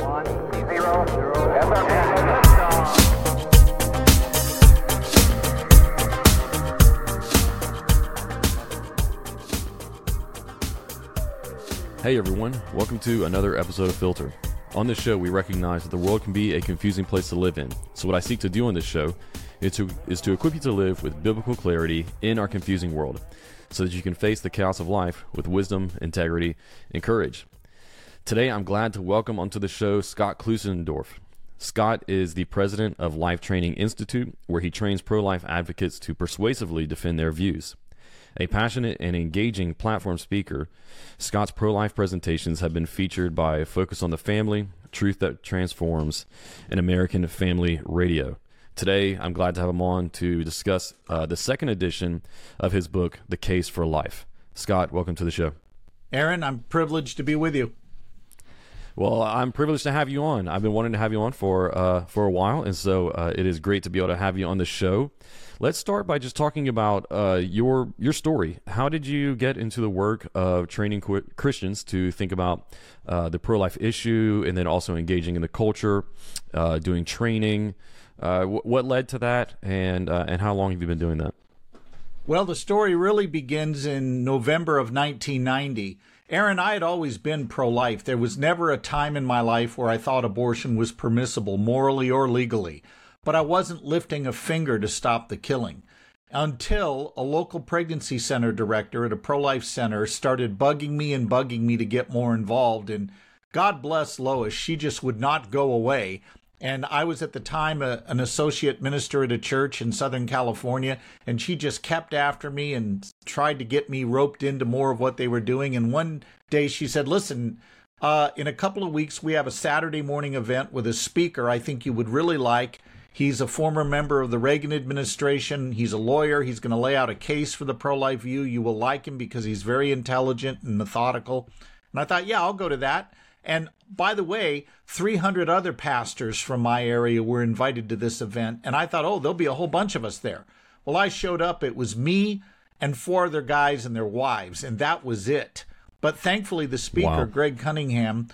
One, zero, zero. Hey everyone, welcome to another episode of Filter. On this show, we recognize that the world can be a confusing place to live in. So, what I seek to do on this show is to, is to equip you to live with biblical clarity in our confusing world, so that you can face the chaos of life with wisdom, integrity, and courage. Today, I'm glad to welcome onto the show Scott Klusendorf. Scott is the president of Life Training Institute, where he trains pro life advocates to persuasively defend their views. A passionate and engaging platform speaker, Scott's pro life presentations have been featured by Focus on the Family, Truth That Transforms, and American Family Radio. Today, I'm glad to have him on to discuss uh, the second edition of his book, The Case for Life. Scott, welcome to the show. Aaron, I'm privileged to be with you. Well, I'm privileged to have you on. I've been wanting to have you on for uh, for a while, and so uh, it is great to be able to have you on the show. Let's start by just talking about uh, your your story. How did you get into the work of training qu- Christians to think about uh, the pro life issue, and then also engaging in the culture, uh, doing training? Uh, wh- what led to that, and and how long have you been doing that? Well, the story really begins in November of 1990. Aaron, I had always been pro life. There was never a time in my life where I thought abortion was permissible, morally or legally. But I wasn't lifting a finger to stop the killing until a local pregnancy center director at a pro life center started bugging me and bugging me to get more involved. And God bless Lois, she just would not go away. And I was at the time a, an associate minister at a church in Southern California, and she just kept after me and tried to get me roped into more of what they were doing. And one day she said, Listen, uh, in a couple of weeks, we have a Saturday morning event with a speaker I think you would really like. He's a former member of the Reagan administration. He's a lawyer. He's going to lay out a case for the pro life view. You will like him because he's very intelligent and methodical. And I thought, yeah, I'll go to that. And by the way, 300 other pastors from my area were invited to this event. And I thought, oh, there'll be a whole bunch of us there. Well, I showed up. It was me and four other guys and their wives, and that was it. But thankfully, the speaker, Wow. Greg Cunningham,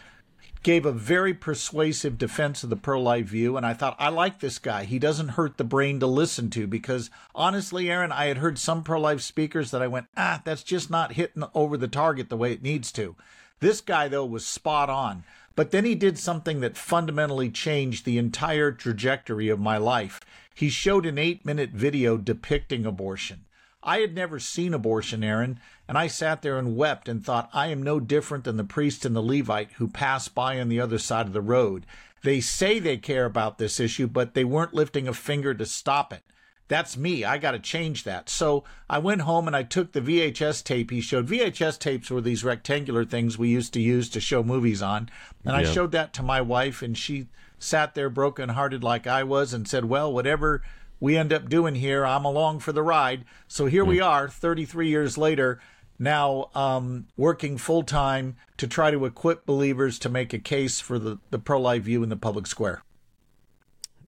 gave a very persuasive defense of the pro life view. And I thought, I like this guy. He doesn't hurt the brain to listen to because honestly, Aaron, I had heard some pro life speakers that I went, ah, that's just not hitting over the target the way it needs to. This guy, though, was spot on. But then he did something that fundamentally changed the entire trajectory of my life. He showed an eight minute video depicting abortion. I had never seen abortion, Aaron, and I sat there and wept and thought, I am no different than the priest and the Levite who passed by on the other side of the road. They say they care about this issue, but they weren't lifting a finger to stop it. That's me. I got to change that. So I went home and I took the VHS tape he showed. VHS tapes were these rectangular things we used to use to show movies on. And I showed that to my wife, and she sat there brokenhearted like I was and said, Well, whatever we end up doing here, I'm along for the ride. So here we are, 33 years later, now um, working full time to try to equip believers to make a case for the, the pro life view in the public square.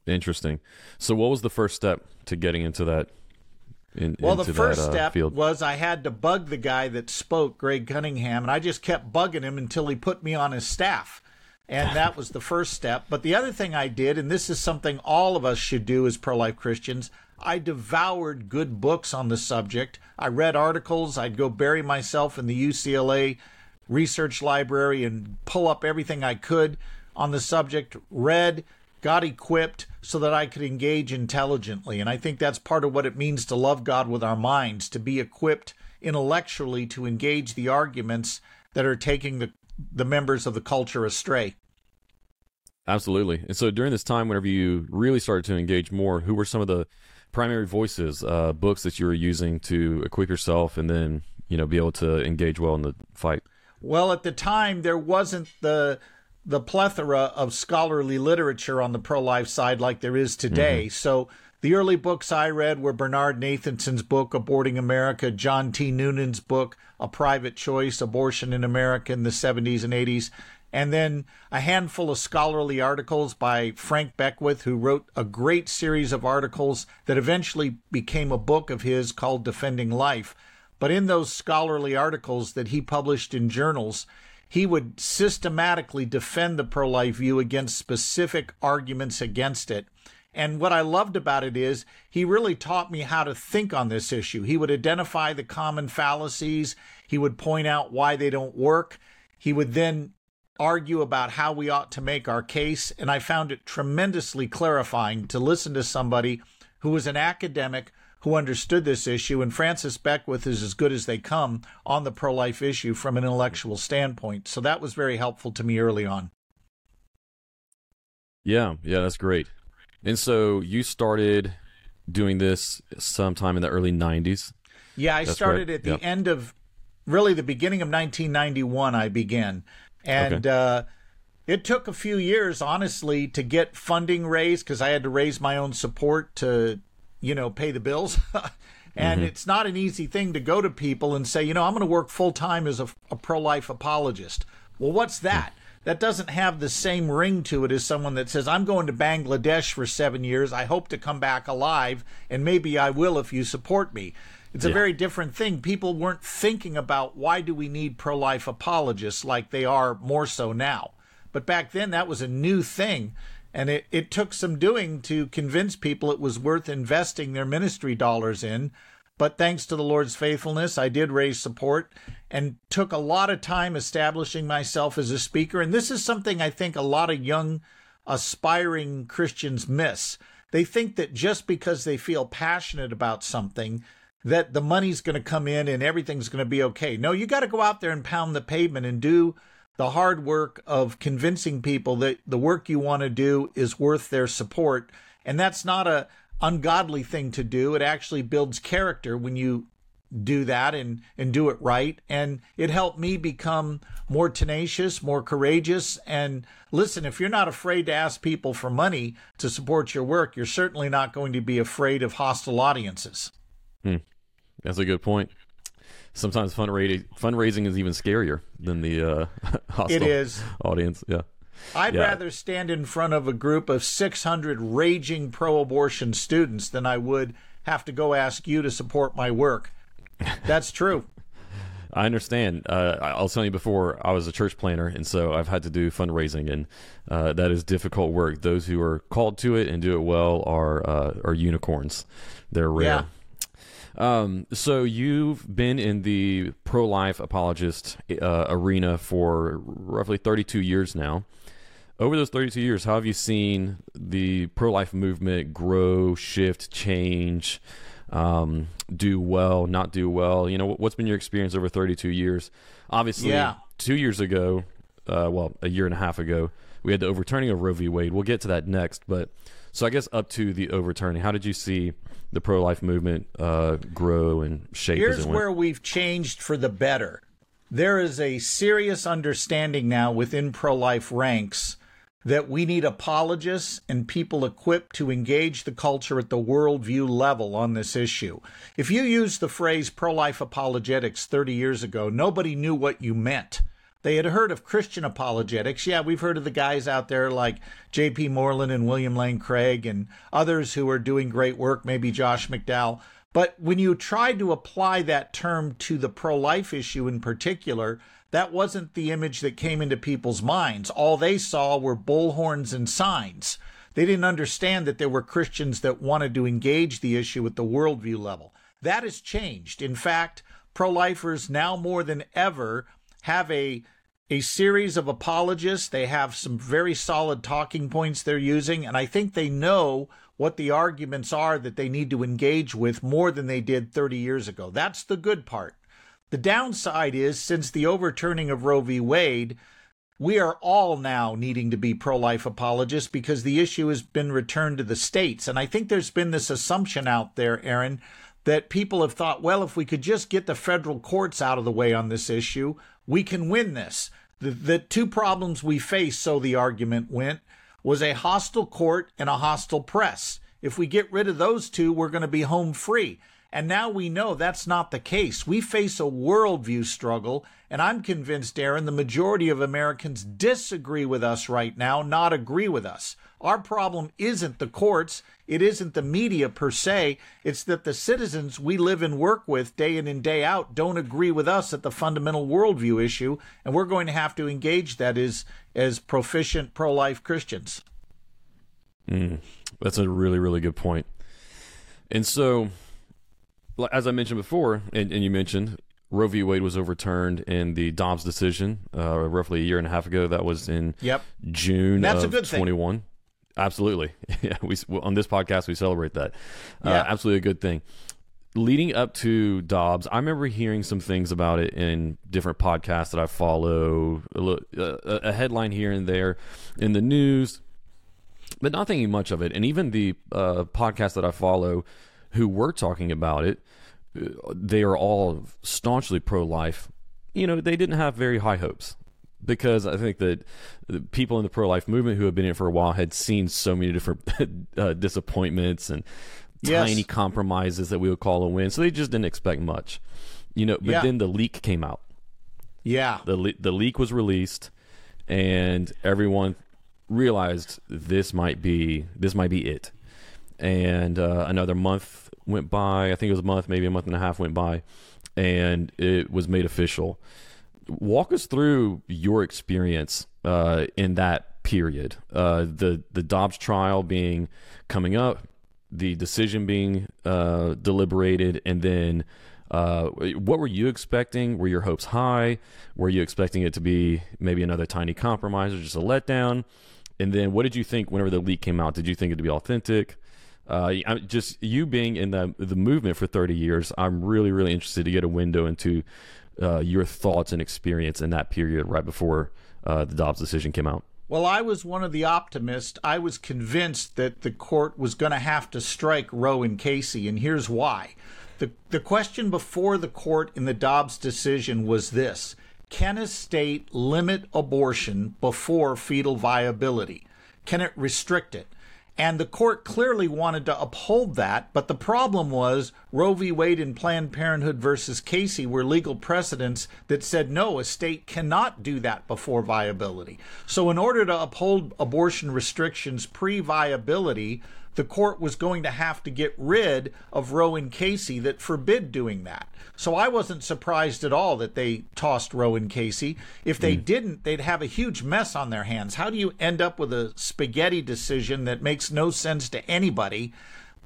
Interesting. So, what was the first step to getting into that? In, Well, the first that, uh, step field? was I had to bug the guy that spoke, Greg Cunningham, and I just kept bugging him until he put me on his staff. And that was the first step. But the other thing I did, and this is something all of us should do as pro life Christians, I devoured good books on the subject. I read articles. I'd go bury myself in the UCLA research library and pull up everything I could on the subject, read, got equipped so that I could engage intelligently. And I think that's part of what it means to love God with our minds, to be equipped intellectually to engage the arguments that are taking the, the members of the culture astray. Absolutely. And so during this time, whenever you really started to engage more, who were some of the primary voices, uh, books that you were using to equip yourself and then, you know, be able to engage well in the fight? Well, at the time, there wasn't the the plethora of scholarly literature on the pro life side like there is today. Mm-hmm. So the early books I read were Bernard Nathanson's book, Aborting America, John T. Noonan's book, A Private Choice Abortion in America in the 70s and 80s, and then a handful of scholarly articles by Frank Beckwith, who wrote a great series of articles that eventually became a book of his called Defending Life. But in those scholarly articles that he published in journals, he would systematically defend the pro life view against specific arguments against it. And what I loved about it is he really taught me how to think on this issue. He would identify the common fallacies, he would point out why they don't work. He would then argue about how we ought to make our case. And I found it tremendously clarifying to listen to somebody who was an academic who understood this issue. And Francis Beckwith is as good as they come on the pro life issue from an intellectual standpoint. So that was very helpful to me early on. Yeah, yeah, that's great. And so you started doing this sometime in the early 90s. Yeah, I That's started right. at the Yep. end of really the beginning of 1991. I began, and uh, it took a few years, honestly, to get funding raised because I had to raise my own support to, you know, pay the bills. and mm-hmm. it's not an easy thing to go to people and say, you know, I'm going to work full time as a, a pro life apologist. Well, what's hmm. that? That doesn't have the same ring to it as someone that says, I'm going to Bangladesh for seven years. I hope to come back alive, and maybe I will if you support me. It's a very different thing. People weren't thinking about why do we need pro life apologists like they are more so now. But back then, that was a new thing. And it, it took some doing to convince people it was worth investing their ministry dollars in. But thanks to the Lord's faithfulness, I did raise support and took a lot of time establishing myself as a speaker. And this is something I think a lot of young, aspiring Christians miss. They think that just because they feel passionate about something, that the money's going to come in and everything's going to be okay. No, you got to go out there and pound the pavement and do the hard work of convincing people that the work you want to do is worth their support. And that's not a ungodly thing to do. It actually builds character when you do that and and do it right and it helped me become more tenacious more courageous and listen if you're not afraid to ask people for money to support your work you're certainly not going to be afraid of hostile audiences hmm. That's a good point. Sometimes fundraising fundraising is even scarier than the uh, hostile it is audience. Yeah. I'd Yeah. rather stand in front of a group of 600 raging pro abortion students than I would have to go ask you to support my work. That's true. I understand. Uh, I- I'll tell you before, I was a church planter, and so I've had to do fundraising, and uh, that is difficult work. Those who are called to it and do it well are uh, are unicorns. They're rare. Um, so you've been in the pro-life apologist uh, arena for roughly 32 years now. Over those 32 years, how have you seen the pro-life movement grow, shift, change, um, do well, not do well? You know, what's been your experience over 32 years? Obviously, Yeah. two years ago, uh, well, a year and a half ago, we had the overturning of Roe v. Wade. We'll get to that next, but so I guess up to the overturning, how did you see the pro-life movement uh, grow and shape? as Here's it went? where we've changed for the better. There is a serious understanding now within pro life ranks that we need apologists and people equipped to engage the culture at the worldview level on this issue. If you used the phrase pro life apologetics 30 years ago, nobody knew what you meant. They had heard of Christian apologetics. Yeah, we've heard of the guys out there like J.P. Moreland and William Lane Craig and others who are doing great work, maybe Josh McDowell. But when you tried to apply that term to the pro life issue in particular, that wasn't the image that came into people's minds. All they saw were bullhorns and signs. They didn't understand that there were Christians that wanted to engage the issue at the worldview level. That has changed. In fact, pro lifers now more than ever have a a series of apologists. They have some very solid talking points they're using, and I think they know what the arguments are that they need to engage with more than they did 30 years ago. That's the good part. The downside is since the overturning of Roe v. Wade, we are all now needing to be pro life apologists because the issue has been returned to the states. And I think there's been this assumption out there, Aaron, that people have thought, well, if we could just get the federal courts out of the way on this issue, we can win this. The, the two problems we face, so the argument went, was a hostile court and a hostile press. If we get rid of those two, we're going to be home free. And now we know that's not the case. We face a worldview struggle, and I'm convinced, Aaron, the majority of Americans disagree with us right now, not agree with us. Our problem isn't the courts, it isn't the media per se, it's that the citizens we live and work with day in and day out don't agree with us at the fundamental worldview issue, and we're going to have to engage that as, as proficient pro life Christians. Mm, that's a really, really good point. And so, as I mentioned before, and, and you mentioned, Roe v. Wade was overturned in the Dobbs decision uh, roughly a year and a half ago. That was in yep. June That's of a good 21. Thing. Absolutely. Yeah, we on this podcast we celebrate that. Uh, yeah. absolutely a good thing. Leading up to Dobbs, I remember hearing some things about it in different podcasts that I follow, a, a headline here and there in the news, but not thinking much of it. And even the uh, podcasts that I follow who were talking about it, they are all staunchly pro life. You know, they didn't have very high hopes because I think that the people in the pro life movement who have been in it for a while had seen so many different uh, disappointments and yes. tiny compromises that we would call a win. So they just didn't expect much, you know. But yeah. then the leak came out. Yeah, the le- the leak was released, and everyone realized this might be this might be it. And uh, another month went by. I think it was a month, maybe a month and a half went by, and it was made official walk us through your experience uh, in that period. Uh, the the Dobbs trial being coming up, the decision being uh, deliberated, and then uh, what were you expecting? Were your hopes high? Were you expecting it to be maybe another tiny compromise or just a letdown? And then what did you think whenever the leak came out? Did you think it to be authentic? Uh, just you being in the the movement for 30 years, I'm really really interested to get a window into uh, your thoughts and experience in that period right before uh, the Dobbs decision came out. Well, I was one of the optimists. I was convinced that the court was going to have to strike Roe and Casey, and here's why. The, the question before the court in the Dobbs decision was this Can a state limit abortion before fetal viability? Can it restrict it? And the court clearly wanted to uphold that, but the problem was Roe v. Wade and Planned Parenthood versus Casey were legal precedents that said no, a state cannot do that before viability. So, in order to uphold abortion restrictions pre viability, the court was going to have to get rid of Roe and Casey that forbid doing that. So I wasn't surprised at all that they tossed Roe and Casey. If they mm. didn't, they'd have a huge mess on their hands. How do you end up with a spaghetti decision that makes no sense to anybody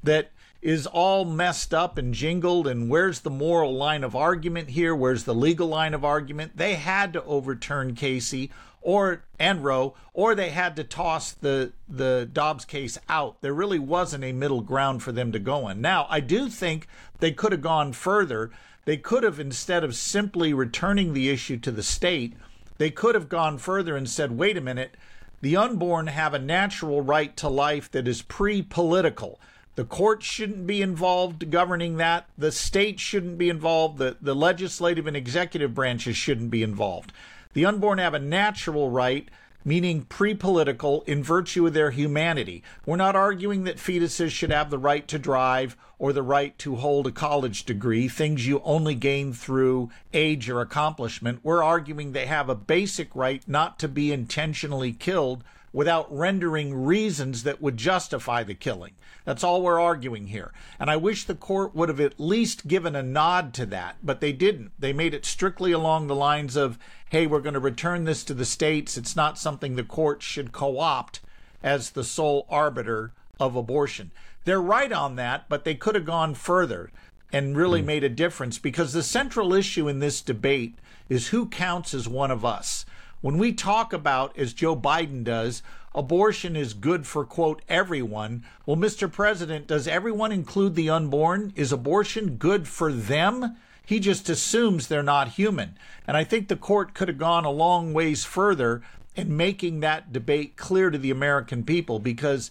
that is all messed up and jingled and where's the moral line of argument here where's the legal line of argument they had to overturn casey or and Roe, or they had to toss the the Dobbs case out. There really wasn't a middle ground for them to go on. Now, I do think they could have gone further. They could have instead of simply returning the issue to the state, they could have gone further and said, "Wait a minute, the unborn have a natural right to life that is pre-political." The court shouldn't be involved governing that. The state shouldn't be involved. The, the legislative and executive branches shouldn't be involved. The unborn have a natural right, meaning pre political, in virtue of their humanity. We're not arguing that fetuses should have the right to drive or the right to hold a college degree, things you only gain through age or accomplishment. We're arguing they have a basic right not to be intentionally killed without rendering reasons that would justify the killing. That's all we're arguing here. And I wish the court would have at least given a nod to that, but they didn't. They made it strictly along the lines of, hey, we're going to return this to the states. It's not something the court should co opt as the sole arbiter of abortion. They're right on that, but they could have gone further and really mm. made a difference because the central issue in this debate is who counts as one of us. When we talk about, as Joe Biden does, abortion is good for, quote, everyone, well, Mr. President, does everyone include the unborn? Is abortion good for them? He just assumes they're not human. And I think the court could have gone a long ways further in making that debate clear to the American people because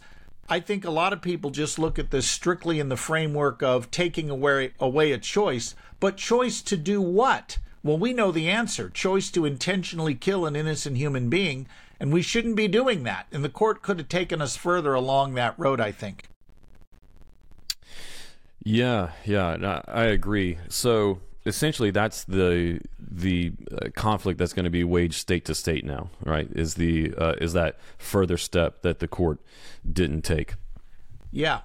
I think a lot of people just look at this strictly in the framework of taking away, away a choice, but choice to do what? Well, we know the answer choice to intentionally kill an innocent human being, and we shouldn't be doing that. And the court could have taken us further along that road, I think. Yeah, yeah, I agree. So essentially, that's the the uh, conflict that's going to be waged state to state now, right? Is the uh, is that further step that the court didn't take? Yeah.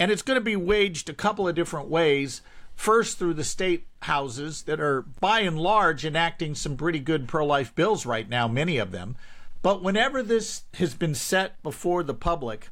And it's going to be waged a couple of different ways. First, through the state houses that are, by and large, enacting some pretty good pro life bills right now, many of them. But whenever this has been set before the public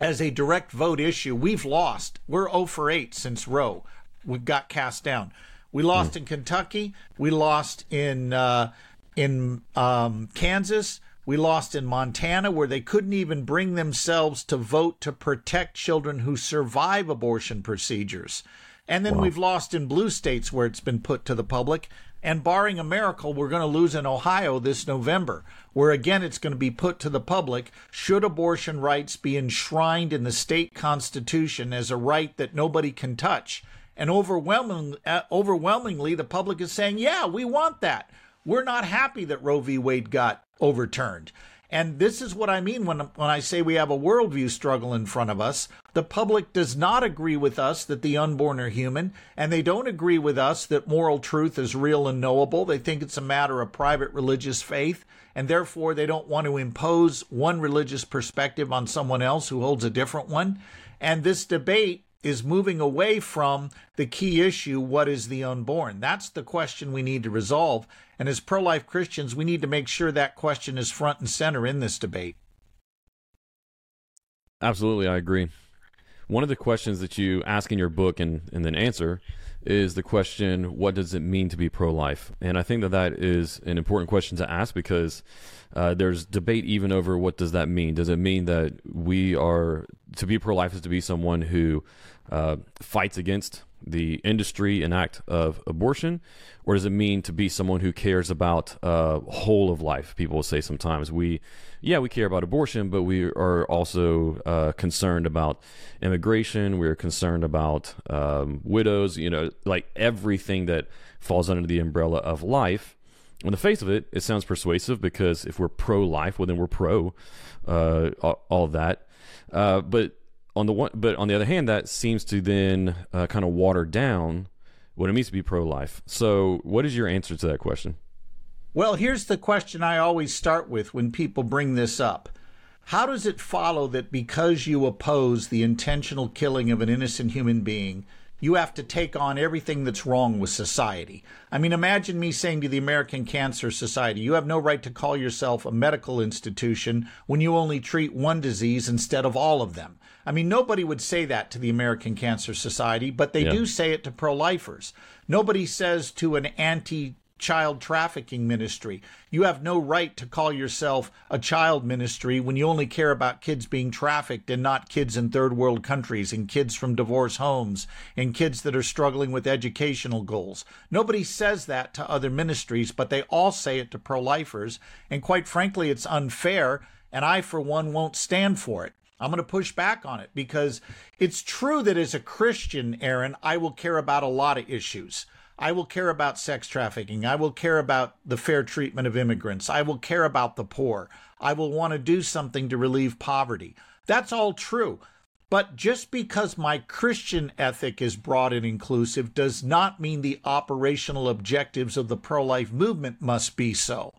as a direct vote issue, we've lost. We're 0 for 8 since Roe. We've got cast down. We lost in Kentucky. We lost in uh, in um, Kansas. We lost in Montana, where they couldn't even bring themselves to vote to protect children who survive abortion procedures. And then we've lost in blue states where it's been put to the public. And barring a miracle, we're going to lose in Ohio this November, where again it's going to be put to the public should abortion rights be enshrined in the state constitution as a right that nobody can touch. And overwhelming, uh, overwhelmingly, the public is saying, yeah, we want that. We're not happy that Roe v. Wade got overturned. And this is what I mean when, when I say we have a worldview struggle in front of us. The public does not agree with us that the unborn are human, and they don't agree with us that moral truth is real and knowable. They think it's a matter of private religious faith, and therefore they don't want to impose one religious perspective on someone else who holds a different one. And this debate is moving away from the key issue what is the unborn? That's the question we need to resolve. And as pro life Christians, we need to make sure that question is front and center in this debate. Absolutely, I agree. One of the questions that you ask in your book and, and then answer is the question, what does it mean to be pro life? And I think that that is an important question to ask because uh, there's debate even over what does that mean. Does it mean that we are to be pro life is to be someone who uh, fights against the industry and act of abortion, or does it mean to be someone who cares about uh, whole of life? People will say sometimes we, yeah, we care about abortion, but we are also uh, concerned about immigration. We're concerned about um, widows. You know, like everything that falls under the umbrella of life. On the face of it, it sounds persuasive because if we're pro life, well, then we're pro uh, all, all that. Uh, but on the one, but on the other hand, that seems to then uh, kind of water down what it means to be pro life. So, what is your answer to that question? Well, here's the question I always start with when people bring this up. How does it follow that because you oppose the intentional killing of an innocent human being, you have to take on everything that's wrong with society. I mean, imagine me saying to the American Cancer Society, you have no right to call yourself a medical institution when you only treat one disease instead of all of them. I mean, nobody would say that to the American Cancer Society, but they Yeah. do say it to pro lifers. Nobody says to an anti child trafficking ministry, you have no right to call yourself a child ministry when you only care about kids being trafficked and not kids in third world countries and kids from divorce homes and kids that are struggling with educational goals. Nobody says that to other ministries, but they all say it to pro lifers. And quite frankly, it's unfair. And I, for one, won't stand for it. I'm going to push back on it because it's true that as a Christian, Aaron, I will care about a lot of issues. I will care about sex trafficking. I will care about the fair treatment of immigrants. I will care about the poor. I will want to do something to relieve poverty. That's all true. But just because my Christian ethic is broad and inclusive does not mean the operational objectives of the pro life movement must be so.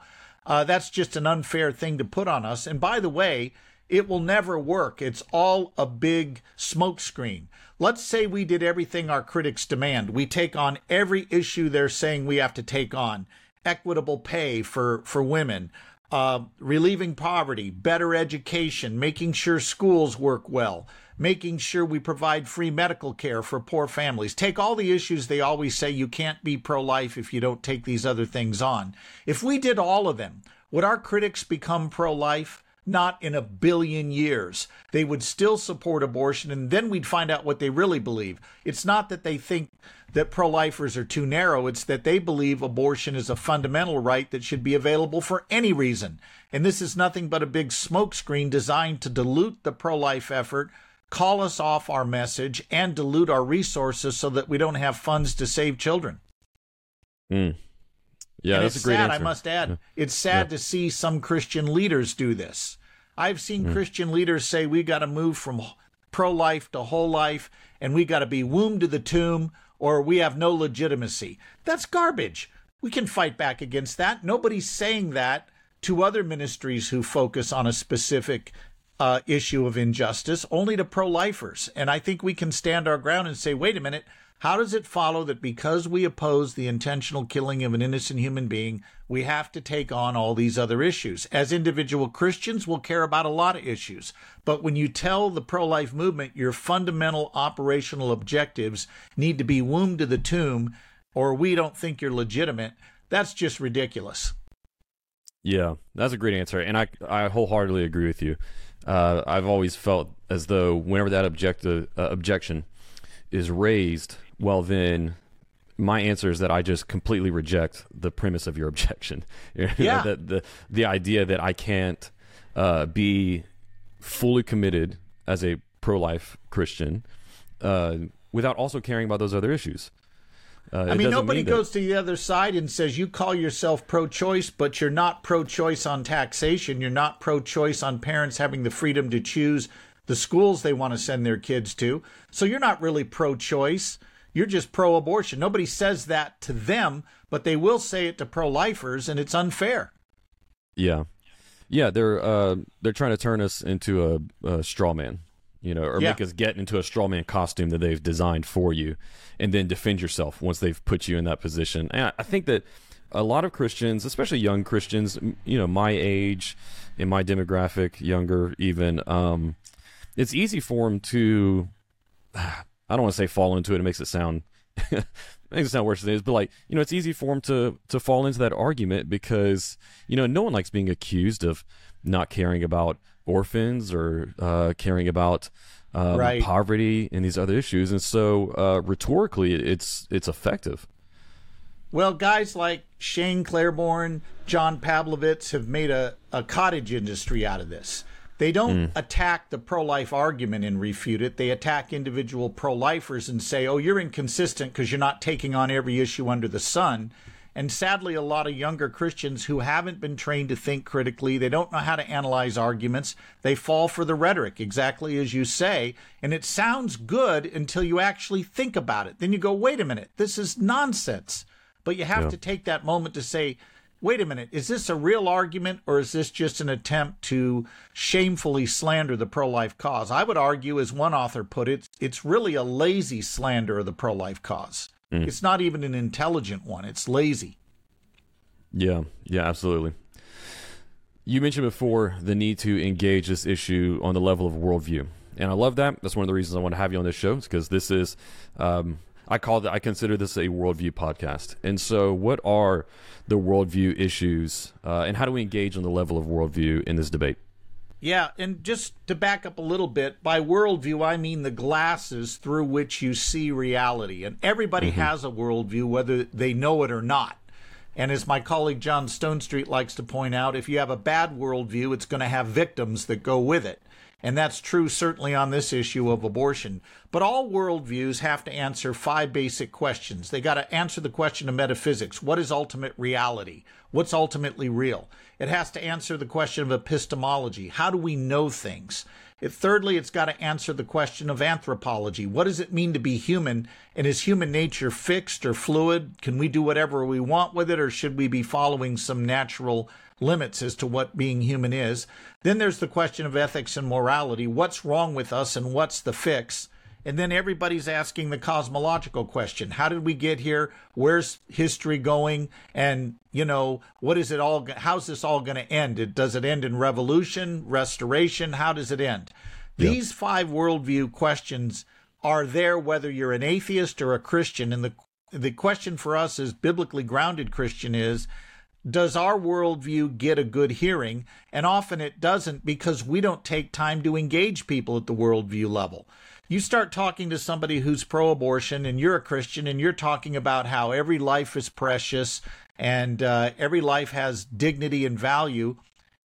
Uh, that's just an unfair thing to put on us. And by the way, it will never work. It's all a big smokescreen. Let's say we did everything our critics demand. We take on every issue they're saying we have to take on equitable pay for, for women, uh, relieving poverty, better education, making sure schools work well, making sure we provide free medical care for poor families. Take all the issues they always say you can't be pro life if you don't take these other things on. If we did all of them, would our critics become pro life? Not in a billion years. They would still support abortion, and then we'd find out what they really believe. It's not that they think that pro lifers are too narrow, it's that they believe abortion is a fundamental right that should be available for any reason. And this is nothing but a big smokescreen designed to dilute the pro life effort, call us off our message, and dilute our resources so that we don't have funds to save children. Mm. Yeah, and that's it's a great sad, answer. I must add. It's sad to see some Christian leaders do this. I've seen Hmm. Christian leaders say we got to move from pro life to whole life, and we got to be womb to the tomb, or we have no legitimacy. That's garbage. We can fight back against that. Nobody's saying that to other ministries who focus on a specific uh, issue of injustice, only to pro lifers. And I think we can stand our ground and say, wait a minute, how does it follow that because we oppose the intentional killing of an innocent human being, we have to take on all these other issues? As individual Christians, we'll care about a lot of issues. But when you tell the pro life movement your fundamental operational objectives need to be womb to the tomb, or we don't think you're legitimate, that's just ridiculous. Yeah, that's a great answer, and I I wholeheartedly agree with you. Uh, I've always felt as though whenever that objective uh, objection is raised, well then my answer is that I just completely reject the premise of your objection. Yeah. the, the the idea that I can't uh, be fully committed as a pro life Christian uh, without also caring about those other issues. Uh, I mean, nobody mean goes to the other side and says you call yourself pro choice, but you're not pro choice on taxation. You're not pro choice on parents having the freedom to choose the schools they want to send their kids to. So you're not really pro choice. You're just pro abortion. Nobody says that to them, but they will say it to pro lifers, and it's unfair. Yeah, yeah. They're uh, they're trying to turn us into a, a straw man, you know, or Yeah. make us get into a straw man costume that they've designed for you, and then defend yourself once they've put you in that position. And I- think that a lot of Christians, especially young Christians, you know, my age, in my demographic, younger even, um, it's easy for them to. I don't want to say fall into it. It makes it sound it makes it sound worse than it is. But like you know, it's easy for them to to fall into that argument because you know no one likes being accused of not caring about orphans or uh, caring about um, Right. poverty and these other issues. And so uh, rhetorically, it's it's effective. Well, guys like Shane Claiborne, John Pavlovitz have made a, a cottage industry out of this. They don't mm. attack the pro life argument and refute it. They attack individual pro lifers and say, oh, you're inconsistent because you're not taking on every issue under the sun. And sadly, a lot of younger Christians who haven't been trained to think critically, they don't know how to analyze arguments, they fall for the rhetoric, exactly as you say. And it sounds good until you actually think about it. Then you go, wait a minute, this is nonsense. But you have Yeah. to take that moment to say, wait a minute, is this a real argument or is this just an attempt to shamefully slander the pro life cause? I would argue, as one author put it, it's really a lazy slander of the pro life cause. It's not even an intelligent one, it's lazy. Yeah, yeah, absolutely. You mentioned before the need to engage this issue on the level of worldview, and I love that. That's one of the reasons I want to have you on this show, because this is, um, I call that, I consider this a worldview podcast. And so, what are the worldview issues, uh, and how do we engage on the level of worldview in this debate? Yeah, and just to back up a little bit, by worldview, I mean the glasses through which you see reality. And everybody has a worldview, whether they know it or not. And as my colleague John Stonestreet likes to point out, if you have a bad worldview, it's going to have victims that go with it. And that's true certainly on this issue of abortion. But all worldviews have to answer five basic questions. They got to answer the question of metaphysics. What is ultimate reality? What's ultimately real? It has to answer the question of epistemology. How do we know things? It, thirdly, it's got to answer the question of anthropology. What does it mean to be human? And is human nature fixed or fluid? Can we do whatever we want with it, or should we be following some natural limits as to what being human is? Then there's the question of ethics and morality. What's wrong with us and what's the fix? And then everybody's asking the cosmological question. How did we get here? Where's history going? And, you know, what is it all, how's this all going to end? Does it end in revolution, restoration? How does it end? These five worldview questions are there whether you're an atheist or a Christian. And the, the question for us as biblically grounded Christian is, does our worldview get a good hearing? And often it doesn't because we don't take time to engage people at the worldview level. You start talking to somebody who's pro abortion and you're a Christian and you're talking about how every life is precious and uh, every life has dignity and value.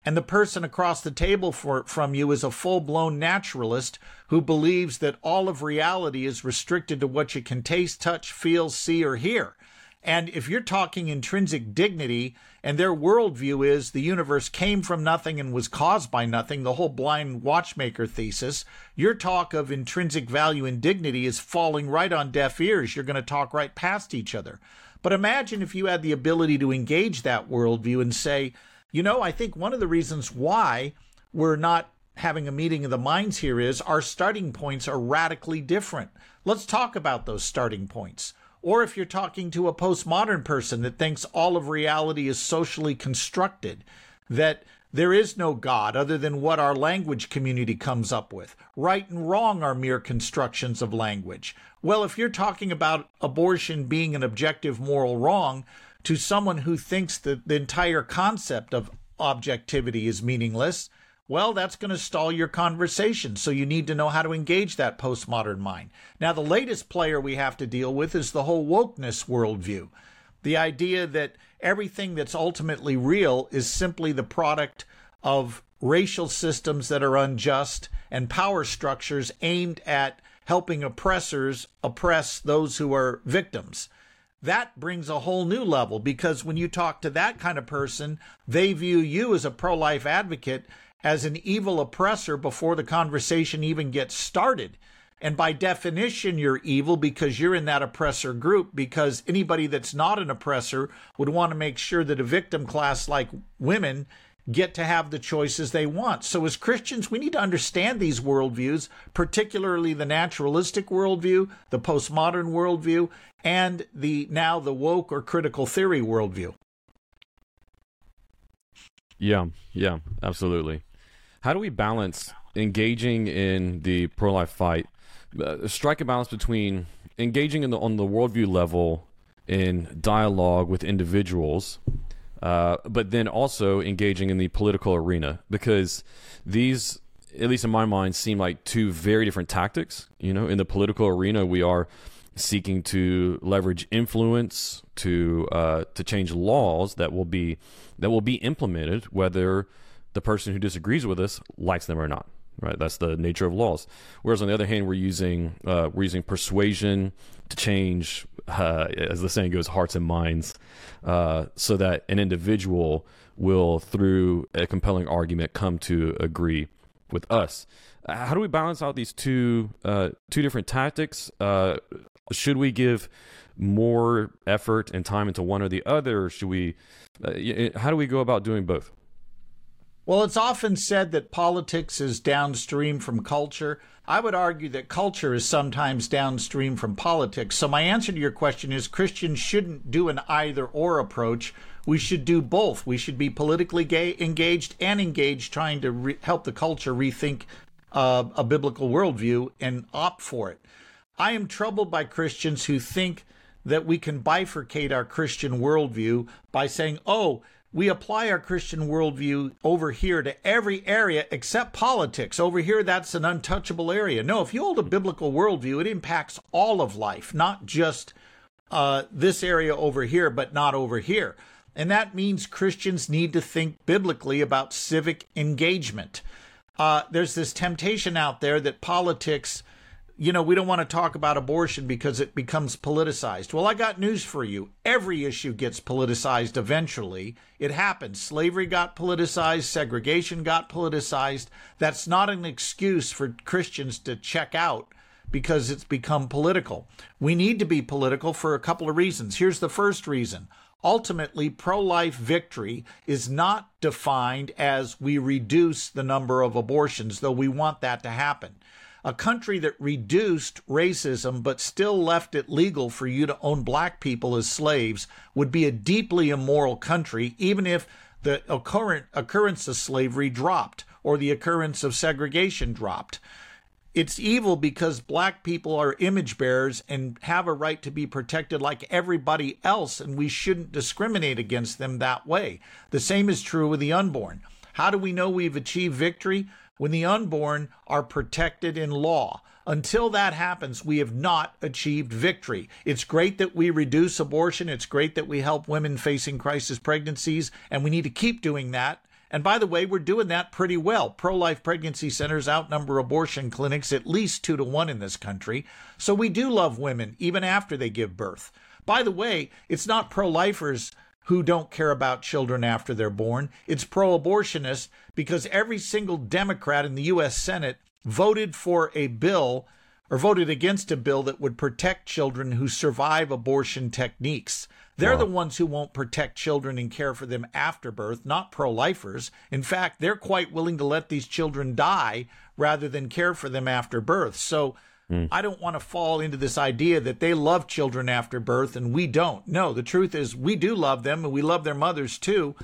And the person across the table for, from you is a full blown naturalist who believes that all of reality is restricted to what you can taste, touch, feel, see, or hear. And if you're talking intrinsic dignity and their worldview is the universe came from nothing and was caused by nothing, the whole blind watchmaker thesis, your talk of intrinsic value and dignity is falling right on deaf ears. You're going to talk right past each other. But imagine if you had the ability to engage that worldview and say, you know, I think one of the reasons why we're not having a meeting of the minds here is our starting points are radically different. Let's talk about those starting points. Or if you're talking to a postmodern person that thinks all of reality is socially constructed, that there is no God other than what our language community comes up with. Right and wrong are mere constructions of language. Well, if you're talking about abortion being an objective moral wrong to someone who thinks that the entire concept of objectivity is meaningless, well, that's going to stall your conversation. So you need to know how to engage that postmodern mind. Now, the latest player we have to deal with is the whole wokeness worldview. The idea that everything that's ultimately real is simply the product of racial systems that are unjust and power structures aimed at helping oppressors oppress those who are victims. That brings a whole new level because when you talk to that kind of person, they view you as a pro life advocate as an evil oppressor before the conversation even gets started. And by definition, you're evil because you're in that oppressor group, because anybody that's not an oppressor would want to make sure that a victim class like women get to have the choices they want. So, as Christians, we need to understand these worldviews, particularly the naturalistic worldview, the postmodern worldview, and the now the woke or critical theory worldview. Yeah, yeah, absolutely. How do we balance engaging in the pro life fight, uh, strike a balance between engaging in the, on the worldview level in dialogue with individuals, uh, but then also engaging in the political arena? Because these, at least in my mind, seem like two very different tactics. You know, in the political arena, we are seeking to leverage influence to uh, to change laws that will be that will be implemented whether the person who disagrees with us likes them or not. Right, that's the nature of laws. Whereas on the other hand, we're using uh, we're using persuasion to change, uh, as the saying goes, hearts and minds, uh, so that an individual will, through a compelling argument, come to agree with us. How do we balance out these two uh, two different tactics? Uh, should we give more effort and time into one or the other? Or should we? Uh, how do we go about doing both? Well, it's often said that politics is downstream from culture. I would argue that culture is sometimes downstream from politics. So, my answer to your question is Christians shouldn't do an either or approach. We should do both. We should be politically gay, engaged and engaged, trying to re- help the culture rethink uh, a biblical worldview and opt for it. I am troubled by Christians who think that we can bifurcate our Christian worldview by saying, oh, we apply our Christian worldview over here to every area except politics. Over here, that's an untouchable area. No, if you hold a biblical worldview, it impacts all of life, not just uh, this area over here, but not over here. And that means Christians need to think biblically about civic engagement. Uh, there's this temptation out there that politics you know, we don't want to talk about abortion because it becomes politicized. Well, I got news for you. Every issue gets politicized eventually. It happens. Slavery got politicized, segregation got politicized. That's not an excuse for Christians to check out because it's become political. We need to be political for a couple of reasons. Here's the first reason. Ultimately, pro life victory is not defined as we reduce the number of abortions, though we want that to happen a country that reduced racism but still left it legal for you to own black people as slaves would be a deeply immoral country, even if the occurrence of slavery dropped or the occurrence of segregation dropped. It's evil because black people are image bearers and have a right to be protected like everybody else, and we shouldn't discriminate against them that way. The same is true with the unborn. How do we know we've achieved victory? When the unborn are protected in law. Until that happens, we have not achieved victory. It's great that we reduce abortion. It's great that we help women facing crisis pregnancies, and we need to keep doing that. And by the way, we're doing that pretty well. Pro life pregnancy centers outnumber abortion clinics at least two to one in this country. So we do love women even after they give birth. By the way, it's not pro lifers who don't care about children after they're born. It's pro abortionists because every single Democrat in the U.S. Senate voted for a bill or voted against a bill that would protect children who survive abortion techniques. They're wow. the ones who won't protect children and care for them after birth, not pro lifers. In fact, they're quite willing to let these children die rather than care for them after birth. So mm. I don't want to fall into this idea that they love children after birth and we don't. No, the truth is we do love them and we love their mothers too.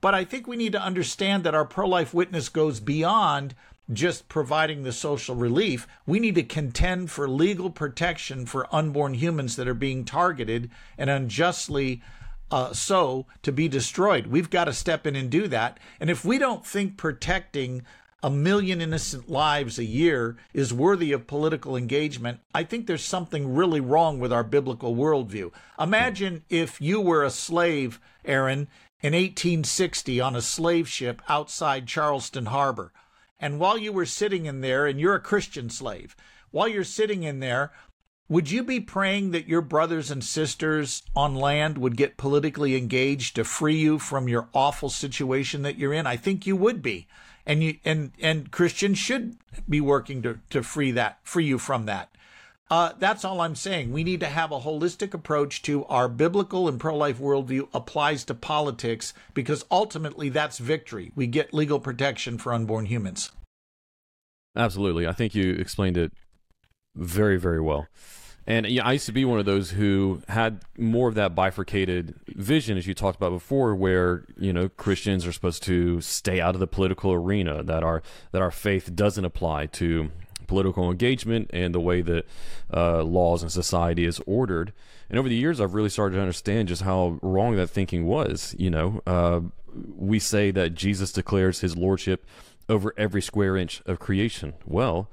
But I think we need to understand that our pro life witness goes beyond just providing the social relief. We need to contend for legal protection for unborn humans that are being targeted and unjustly uh, so to be destroyed. We've got to step in and do that. And if we don't think protecting a million innocent lives a year is worthy of political engagement, I think there's something really wrong with our biblical worldview. Imagine if you were a slave, Aaron, in 1860 on a slave ship outside Charleston Harbor. And while you were sitting in there, and you're a Christian slave, while you're sitting in there, would you be praying that your brothers and sisters on land would get politically engaged to free you from your awful situation that you're in? I think you would be. And you and and Christians should be working to, to free that free you from that. Uh, that's all I'm saying. We need to have a holistic approach to our biblical and pro life worldview applies to politics because ultimately that's victory. We get legal protection for unborn humans. Absolutely. I think you explained it very, very well. And yeah, I used to be one of those who had more of that bifurcated vision, as you talked about before, where you know Christians are supposed to stay out of the political arena, that our that our faith doesn't apply to political engagement and the way that uh, laws and society is ordered. And over the years, I've really started to understand just how wrong that thinking was. You know, uh, we say that Jesus declares his lordship over every square inch of creation. Well,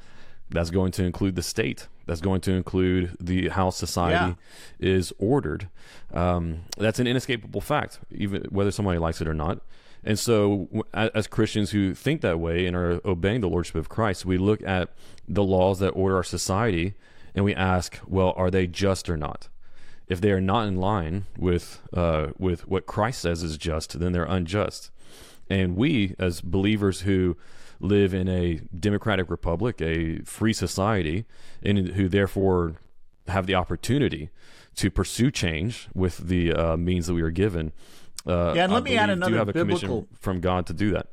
that's going to include the state. That's going to include the how society yeah. is ordered. Um, that's an inescapable fact, even whether somebody likes it or not. And so, as Christians who think that way and are obeying the Lordship of Christ, we look at the laws that order our society and we ask, well, are they just or not? If they are not in line with uh, with what Christ says is just, then they're unjust. And we, as believers who live in a democratic republic, a free society, and who therefore have the opportunity to pursue change with the uh, means that we are given, uh, yeah, and let I me add another have a biblical from God to do that.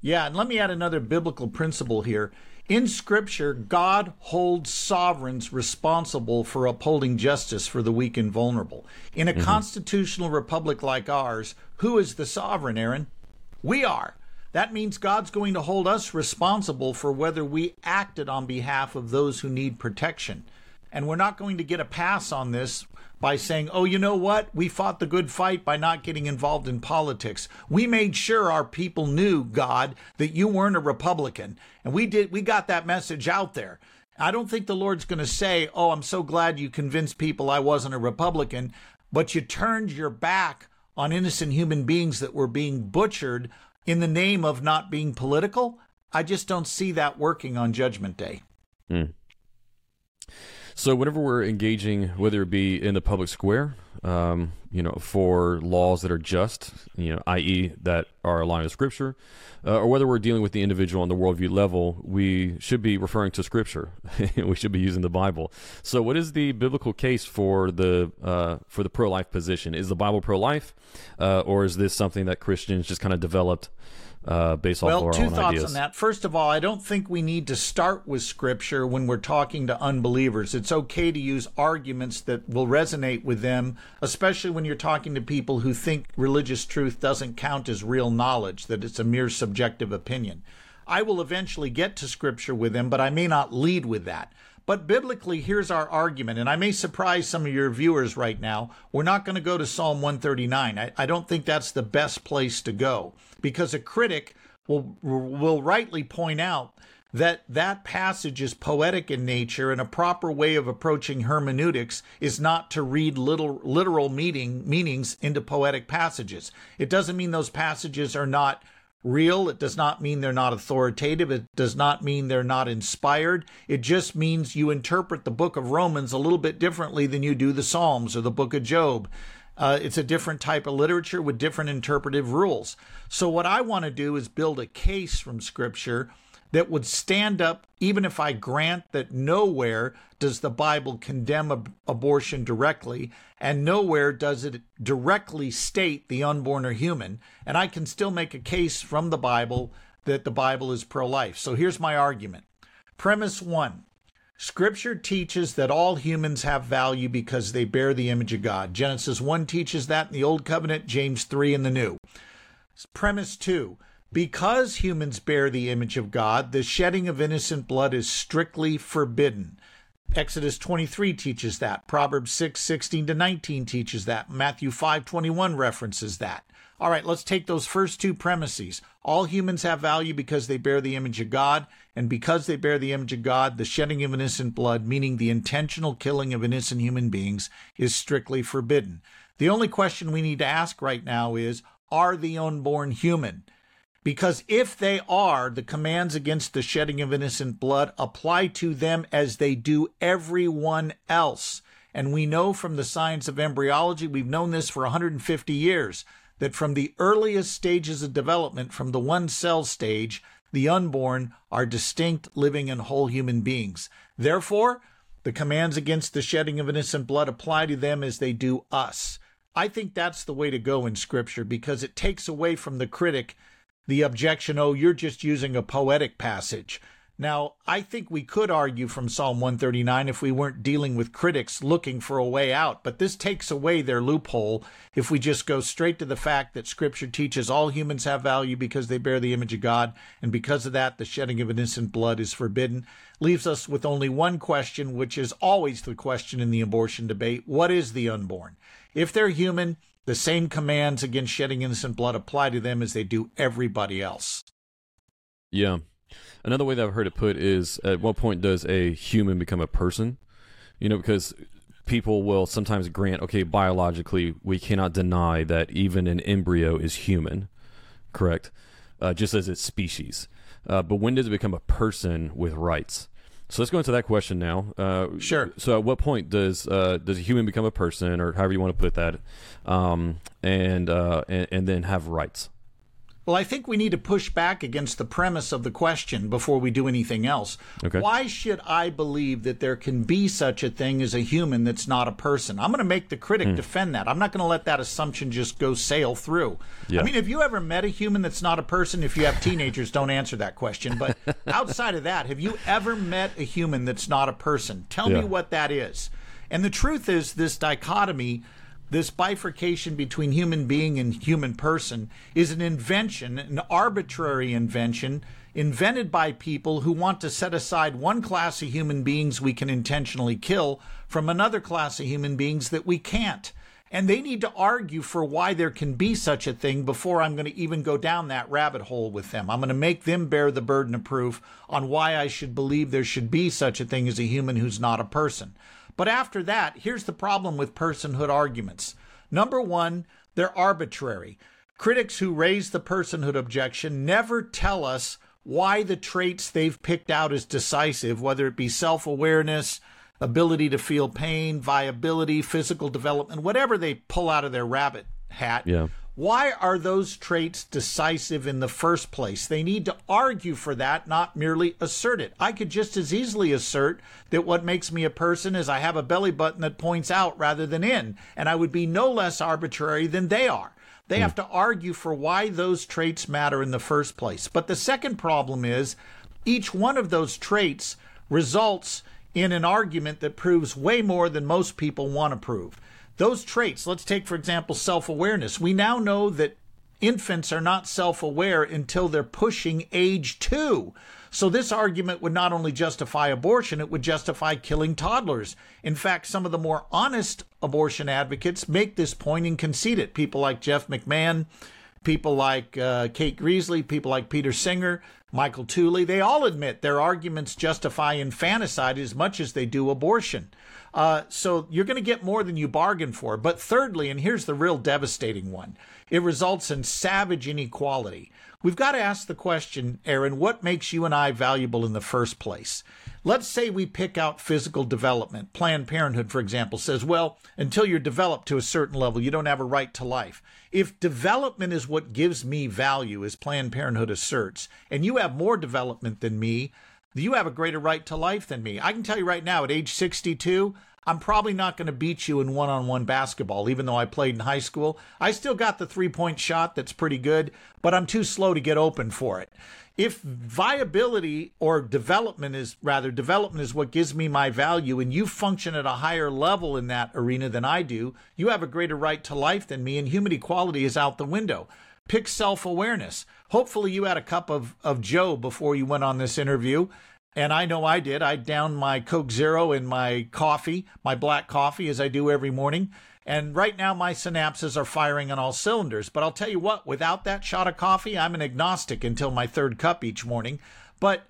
Yeah, and let me add another biblical principle here. In Scripture, God holds sovereigns responsible for upholding justice for the weak and vulnerable. In a mm-hmm. constitutional republic like ours, who is the sovereign, Aaron? We are. That means God's going to hold us responsible for whether we acted on behalf of those who need protection. And we're not going to get a pass on this by saying, oh, you know what? We fought the good fight by not getting involved in politics. We made sure our people knew, God, that you weren't a Republican. And we did, we got that message out there. I don't think the Lord's going to say, oh, I'm so glad you convinced people I wasn't a Republican, but you turned your back on innocent human beings that were being butchered in the name of not being political. I just don't see that working on Judgment Day. Mm. So whenever we're engaging, whether it be in the public square, um, you know, for laws that are just, you know, i.e., that are aligned with Scripture, uh, or whether we're dealing with the individual on the worldview level, we should be referring to Scripture. we should be using the Bible. So, what is the biblical case for the uh, for the pro life position? Is the Bible pro life, uh, or is this something that Christians just kind of developed? Uh, based well, off two thoughts ideas. on that. First of all, I don't think we need to start with scripture when we're talking to unbelievers. It's okay to use arguments that will resonate with them, especially when you're talking to people who think religious truth doesn't count as real knowledge, that it's a mere subjective opinion. I will eventually get to scripture with them, but I may not lead with that. But biblically, here's our argument, and I may surprise some of your viewers right now. We're not going to go to Psalm 139. I, I don't think that's the best place to go because a critic will will rightly point out that that passage is poetic in nature and a proper way of approaching hermeneutics is not to read little literal meaning meanings into poetic passages. It doesn't mean those passages are not real. It does not mean they're not authoritative. It does not mean they're not inspired. It just means you interpret the book of Romans a little bit differently than you do the Psalms or the book of Job. Uh, it's a different type of literature with different interpretive rules. So, what I want to do is build a case from Scripture that would stand up, even if I grant that nowhere does the Bible condemn ab- abortion directly, and nowhere does it directly state the unborn are human. And I can still make a case from the Bible that the Bible is pro life. So here's my argument. Premise one Scripture teaches that all humans have value because they bear the image of God. Genesis 1 teaches that in the Old Covenant, James 3 in the New. Premise 2 because humans bear the image of God, the shedding of innocent blood is strictly forbidden. Exodus 23 teaches that. Proverbs 6, 16 to 19 teaches that. Matthew 5, 21 references that. All right, let's take those first two premises. All humans have value because they bear the image of God, and because they bear the image of God, the shedding of innocent blood, meaning the intentional killing of innocent human beings, is strictly forbidden. The only question we need to ask right now is Are the unborn human? Because if they are, the commands against the shedding of innocent blood apply to them as they do everyone else. And we know from the science of embryology, we've known this for 150 years, that from the earliest stages of development, from the one cell stage, the unborn are distinct, living, and whole human beings. Therefore, the commands against the shedding of innocent blood apply to them as they do us. I think that's the way to go in Scripture because it takes away from the critic the objection, oh, you're just using a poetic passage. Now, I think we could argue from Psalm 139 if we weren't dealing with critics looking for a way out, but this takes away their loophole if we just go straight to the fact that Scripture teaches all humans have value because they bear the image of God, and because of that, the shedding of innocent blood is forbidden. Leaves us with only one question, which is always the question in the abortion debate what is the unborn? If they're human, the same commands against shedding innocent blood apply to them as they do everybody else. Yeah. Another way that I've heard it put is at what point does a human become a person? You know, because people will sometimes grant, okay, biologically, we cannot deny that even an embryo is human, correct? Uh, just as its species. Uh, but when does it become a person with rights? So let's go into that question now. Uh, sure. So at what point does uh, does a human become a person, or however you want to put that, um, and, uh, and and then have rights? Well, I think we need to push back against the premise of the question before we do anything else. Okay. Why should I believe that there can be such a thing as a human that's not a person? I'm going to make the critic Hmm. defend that. I'm not going to let that assumption just go sail through. Yeah. I mean, have you ever met a human that's not a person? If you have teenagers, don't answer that question. But outside of that, have you ever met a human that's not a person? Tell Yeah. me what that is. And the truth is, this dichotomy this bifurcation between human being and human person is an invention, an arbitrary invention invented by people who want to set aside one class of human beings we can intentionally kill from another class of human beings that we can't. And they need to argue for why there can be such a thing before I'm going to even go down that rabbit hole with them. I'm going to make them bear the burden of proof on why I should believe there should be such a thing as a human who's not a person. But after that, here's the problem with personhood arguments. Number one, they're arbitrary. Critics who raise the personhood objection never tell us why the traits they've picked out as decisive, whether it be self awareness, ability to feel pain, viability, physical development, whatever they pull out of their rabbit hat. Yeah. Why are those traits decisive in the first place? They need to argue for that, not merely assert it. I could just as easily assert that what makes me a person is I have a belly button that points out rather than in, and I would be no less arbitrary than they are. They hmm. have to argue for why those traits matter in the first place. But the second problem is each one of those traits results in an argument that proves way more than most people want to prove. Those traits, let's take, for example, self awareness. We now know that infants are not self aware until they're pushing age two. So, this argument would not only justify abortion, it would justify killing toddlers. In fact, some of the more honest abortion advocates make this point and concede it. People like Jeff McMahan, people like uh, Kate Greasley, people like Peter Singer, Michael Tooley, they all admit their arguments justify infanticide as much as they do abortion. Uh, so you're going to get more than you bargain for. But thirdly, and here's the real devastating one it results in savage inequality. We've got to ask the question, Aaron, what makes you and I valuable in the first place? Let's say we pick out physical development. Planned Parenthood, for example, says, well, until you're developed to a certain level, you don't have a right to life. If development is what gives me value, as Planned Parenthood asserts, and you have more development than me, you have a greater right to life than me. I can tell you right now, at age 62, I'm probably not going to beat you in one on one basketball, even though I played in high school. I still got the three point shot that's pretty good, but I'm too slow to get open for it. If viability or development is rather, development is what gives me my value, and you function at a higher level in that arena than I do, you have a greater right to life than me, and human equality is out the window. Pick self awareness. Hopefully, you had a cup of, of Joe before you went on this interview. And I know I did. I downed my Coke Zero in my coffee, my black coffee, as I do every morning. And right now, my synapses are firing on all cylinders. But I'll tell you what, without that shot of coffee, I'm an agnostic until my third cup each morning. But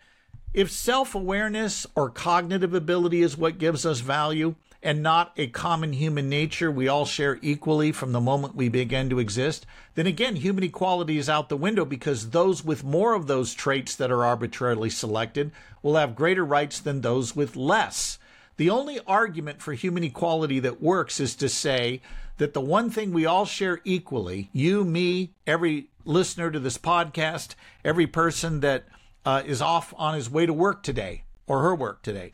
if self awareness or cognitive ability is what gives us value, and not a common human nature we all share equally from the moment we begin to exist, then again, human equality is out the window because those with more of those traits that are arbitrarily selected will have greater rights than those with less. The only argument for human equality that works is to say that the one thing we all share equally, you, me, every listener to this podcast, every person that uh, is off on his way to work today or her work today,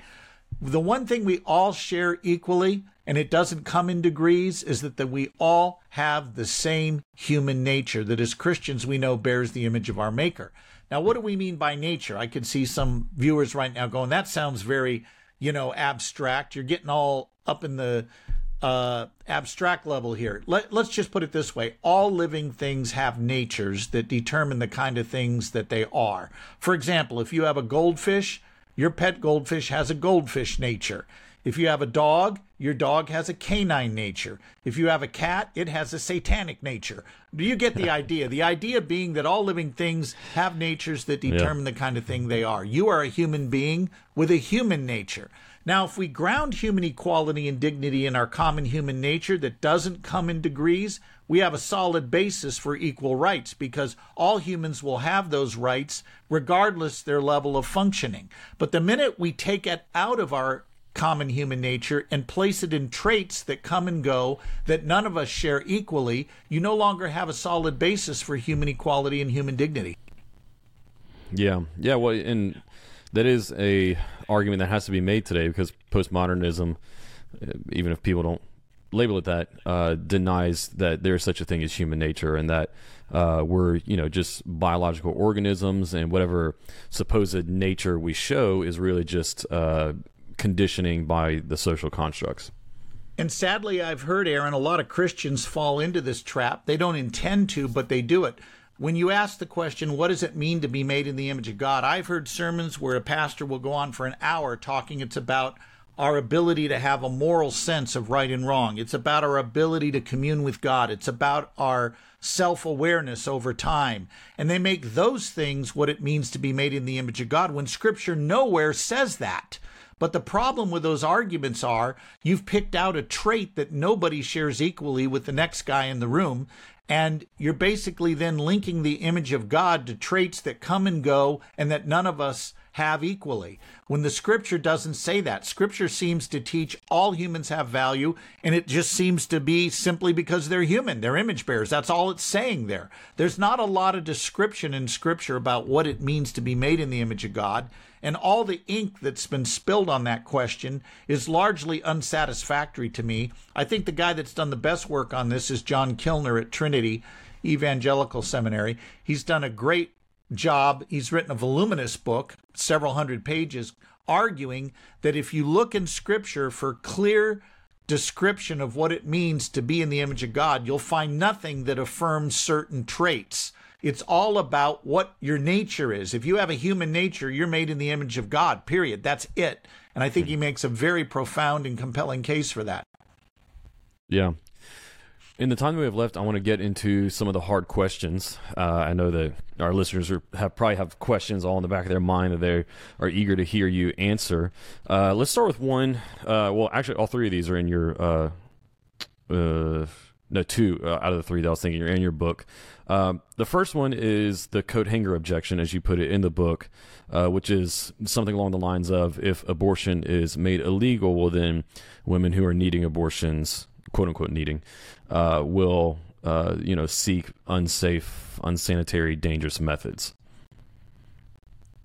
the one thing we all share equally, and it doesn't come in degrees, is that, that we all have the same human nature that as Christians we know bears the image of our Maker. Now, what do we mean by nature? I could see some viewers right now going, that sounds very, you know, abstract. You're getting all up in the uh, abstract level here. Let, let's just put it this way all living things have natures that determine the kind of things that they are. For example, if you have a goldfish, your pet goldfish has a goldfish nature. If you have a dog, your dog has a canine nature. If you have a cat, it has a satanic nature. Do you get the idea? The idea being that all living things have natures that determine yeah. the kind of thing they are. You are a human being with a human nature. Now, if we ground human equality and dignity in our common human nature that doesn't come in degrees, we have a solid basis for equal rights because all humans will have those rights regardless their level of functioning. But the minute we take it out of our common human nature and place it in traits that come and go that none of us share equally, you no longer have a solid basis for human equality and human dignity. Yeah. Yeah, well and that is a argument that has to be made today because postmodernism uh, even if people don't label it that uh, denies that there's such a thing as human nature and that uh, we're you know just biological organisms and whatever supposed nature we show is really just uh, conditioning by the social constructs. And sadly, I've heard, Aaron, a lot of Christians fall into this trap. They don't intend to, but they do it. When you ask the question, what does it mean to be made in the image of God? I've heard sermons where a pastor will go on for an hour talking it's about our ability to have a moral sense of right and wrong. It's about our ability to commune with God. It's about our self awareness over time. And they make those things what it means to be made in the image of God when Scripture nowhere says that. But the problem with those arguments are you've picked out a trait that nobody shares equally with the next guy in the room. And you're basically then linking the image of God to traits that come and go and that none of us have equally. When the scripture doesn't say that, scripture seems to teach all humans have value, and it just seems to be simply because they're human, they're image bearers. That's all it's saying there. There's not a lot of description in scripture about what it means to be made in the image of God, and all the ink that's been spilled on that question is largely unsatisfactory to me. I think the guy that's done the best work on this is John Kilner at Trinity Evangelical Seminary. He's done a great job. He's written a voluminous book, several hundred pages, arguing that if you look in Scripture for clear description of what it means to be in the image of God, you'll find nothing that affirms certain traits. It's all about what your nature is. If you have a human nature, you're made in the image of God, period. That's it. And I think he makes a very profound and compelling case for that. Yeah. In the time we have left, I want to get into some of the hard questions. Uh, I know that our listeners are, have probably have questions all in the back of their mind that they are eager to hear you answer. Uh, let's start with one. Uh, well, actually, all three of these are in your. Uh, uh, no, two uh, out of the three that I was thinking are in your book. Um, the first one is the coat hanger objection, as you put it in the book, which is something along the lines of if abortion is made illegal, well, then women who are needing abortions quote unquote needing uh, will uh, you know seek unsafe, unsanitary, dangerous methods.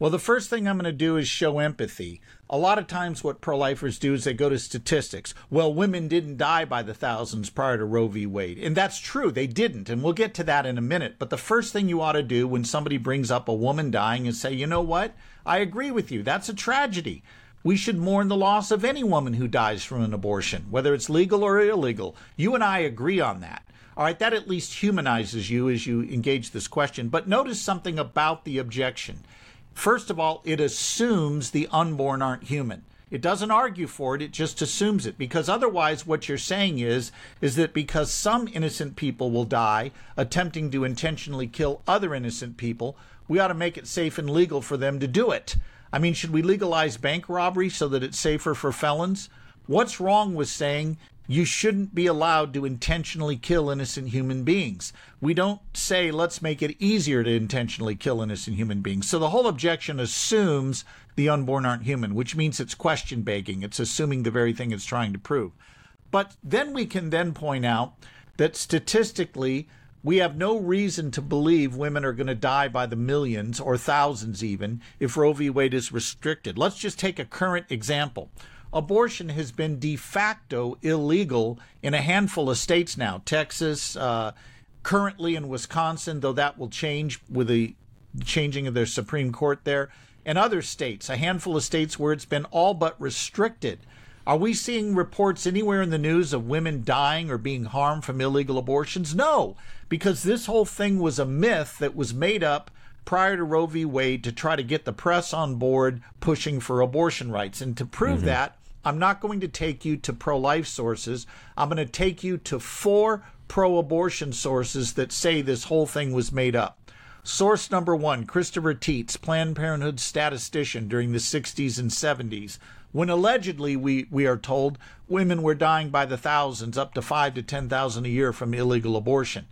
Well, the first thing I'm going to do is show empathy. A lot of times, what pro lifers do is they go to statistics. Well, women didn't die by the thousands prior to Roe v. Wade. And that's true, they didn't. And we'll get to that in a minute. But the first thing you ought to do when somebody brings up a woman dying is say, you know what? I agree with you. That's a tragedy. We should mourn the loss of any woman who dies from an abortion, whether it's legal or illegal. You and I agree on that. All right, that at least humanizes you as you engage this question. But notice something about the objection. First of all, it assumes the unborn aren't human. It doesn't argue for it, it just assumes it because otherwise what you're saying is is that because some innocent people will die attempting to intentionally kill other innocent people, we ought to make it safe and legal for them to do it. I mean, should we legalize bank robbery so that it's safer for felons? What's wrong with saying you shouldn't be allowed to intentionally kill innocent human beings? We don't say let's make it easier to intentionally kill innocent human beings. So the whole objection assumes the unborn aren't human, which means it's question begging. It's assuming the very thing it's trying to prove. But then we can then point out that statistically, we have no reason to believe women are going to die by the millions or thousands even if Roe v. Wade is restricted. Let's just take a current example. Abortion has been de facto illegal in a handful of states now. Texas, uh, currently in Wisconsin, though that will change with the changing of their Supreme Court there, and other states, a handful of states where it's been all but restricted. Are we seeing reports anywhere in the news of women dying or being harmed from illegal abortions? No, because this whole thing was a myth that was made up prior to Roe v. Wade to try to get the press on board pushing for abortion rights. And to prove mm-hmm. that, I'm not going to take you to pro life sources. I'm going to take you to four pro abortion sources that say this whole thing was made up. Source number one Christopher Tietz, Planned Parenthood statistician during the 60s and 70s when allegedly we, we are told women were dying by the thousands, up to five to 10,000 a year from illegal abortion.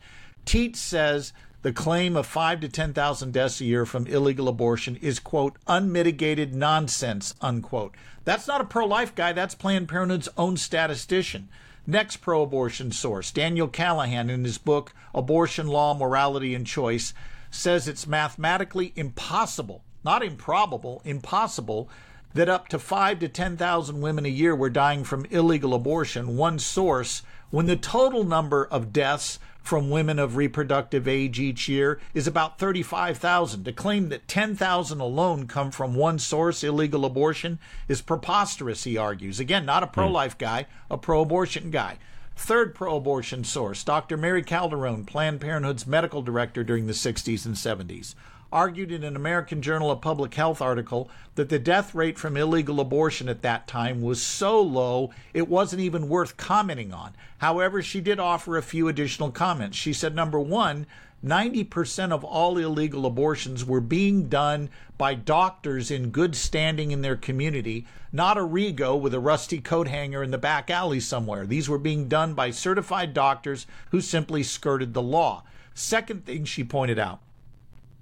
Tietz says the claim of five to 10,000 deaths a year from illegal abortion is, quote, unmitigated nonsense, unquote. That's not a pro life guy, that's Planned Parenthood's own statistician. Next pro abortion source, Daniel Callahan, in his book Abortion Law, Morality, and Choice, says it's mathematically impossible, not improbable, impossible that up to 5 to 10,000 women a year were dying from illegal abortion, one source, when the total number of deaths from women of reproductive age each year is about 35,000. To claim that 10,000 alone come from one source, illegal abortion, is preposterous, he argues. Again, not a hmm. pro life guy, a pro abortion guy. Third pro abortion source, Dr. Mary Calderone, Planned Parenthood's medical director during the 60s and 70s argued in an American Journal of Public Health article that the death rate from illegal abortion at that time was so low it wasn't even worth commenting on. However, she did offer a few additional comments. She said, number one, 90% of all illegal abortions were being done by doctors in good standing in their community, not a Rego with a rusty coat hanger in the back alley somewhere. These were being done by certified doctors who simply skirted the law. Second thing she pointed out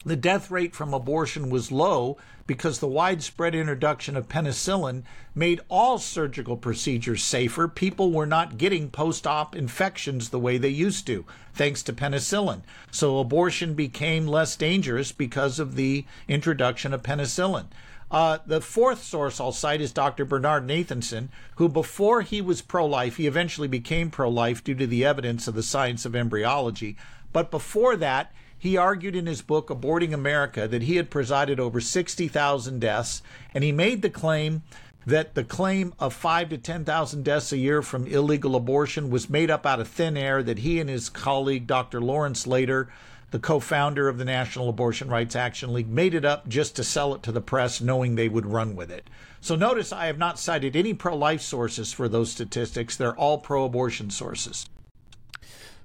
the death rate from abortion was low because the widespread introduction of penicillin made all surgical procedures safer. People were not getting post op infections the way they used to, thanks to penicillin. So abortion became less dangerous because of the introduction of penicillin. Uh, the fourth source I'll cite is Dr. Bernard Nathanson, who, before he was pro life, he eventually became pro life due to the evidence of the science of embryology. But before that, he argued in his book, Aborting America, that he had presided over 60,000 deaths, and he made the claim that the claim of five to 10,000 deaths a year from illegal abortion was made up out of thin air, that he and his colleague, Dr. Lawrence Lader, the co founder of the National Abortion Rights Action League, made it up just to sell it to the press, knowing they would run with it. So notice I have not cited any pro life sources for those statistics. They're all pro abortion sources.